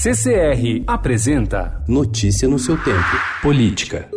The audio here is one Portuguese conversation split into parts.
CCR apresenta Notícia no seu tempo. Política.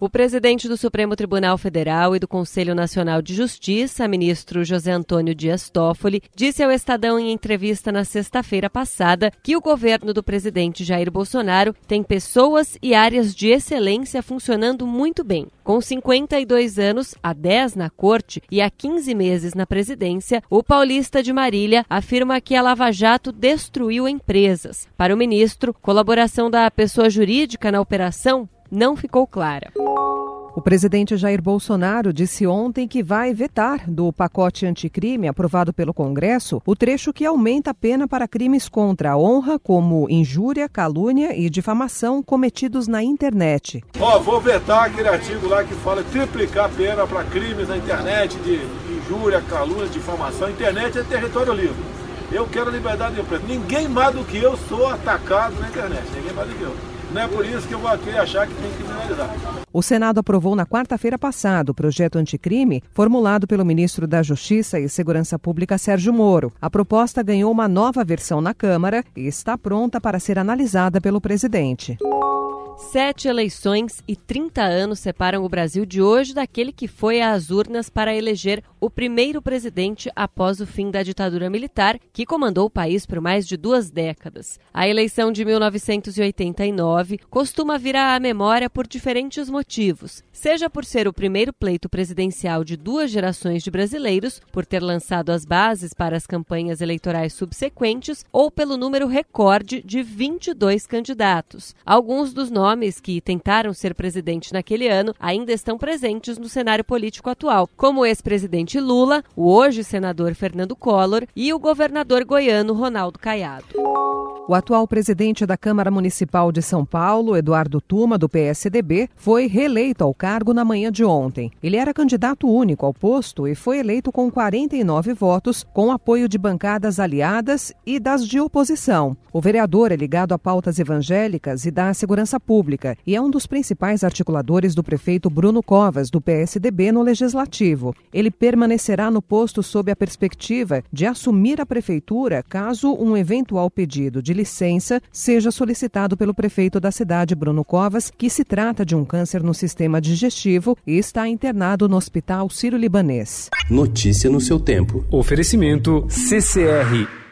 O presidente do Supremo Tribunal Federal e do Conselho Nacional de Justiça, ministro José Antônio Dias Toffoli, disse ao Estadão em entrevista na sexta-feira passada que o governo do presidente Jair Bolsonaro tem pessoas e áreas de excelência funcionando muito bem. Com 52 anos, há 10 na corte e há 15 meses na presidência, o paulista de Marília afirma que a Lava Jato destruiu empresas. Para o ministro, colaboração da pessoa jurídica na operação não ficou clara. O presidente Jair Bolsonaro disse ontem que vai vetar do pacote anticrime aprovado pelo Congresso o trecho que aumenta a pena para crimes contra a honra, como injúria, calúnia e difamação cometidos na internet. Ó, oh, vou vetar aquele artigo lá que fala triplicar a pena para crimes na internet de injúria, calúnia, difamação. Internet é território livre. Eu quero liberdade de imprensa. Ninguém mais do que eu sou atacado na internet. Ninguém mais do que eu. Não é por isso que eu vou aqui achar que tem que criminalizar. O Senado aprovou na quarta-feira passada o projeto anticrime formulado pelo ministro da Justiça e Segurança Pública Sérgio Moro. A proposta ganhou uma nova versão na Câmara e está pronta para ser analisada pelo presidente. Sete eleições e 30 anos separam o Brasil de hoje daquele que foi às urnas para eleger o primeiro presidente após o fim da ditadura militar, que comandou o país por mais de duas décadas. A eleição de 1989 costuma vir à memória por diferentes motivos, seja por ser o primeiro pleito presidencial de duas gerações de brasileiros, por ter lançado as bases para as campanhas eleitorais subsequentes, ou pelo número recorde de 22 candidatos. Alguns dos nomes que tentaram ser presidente naquele ano ainda estão presentes no cenário político atual, como o ex-presidente presidente Lula, o hoje senador Fernando Collor e o governador goiano Ronaldo Caiado. O atual presidente da Câmara Municipal de São Paulo, Eduardo Tuma, do PSDB, foi reeleito ao cargo na manhã de ontem. Ele era candidato único ao posto e foi eleito com 49 votos, com apoio de bancadas aliadas e das de oposição. O vereador é ligado a pautas evangélicas e da segurança pública e é um dos principais articuladores do prefeito Bruno Covas, do PSDB, no Legislativo. Ele permanecerá no posto sob a perspectiva de assumir a prefeitura caso um eventual pedido de licença seja solicitado pelo prefeito da cidade, Bruno Covas, que se trata de um câncer no sistema digestivo e está internado no Hospital Sírio-Libanês. Notícia no seu tempo. Oferecimento CCR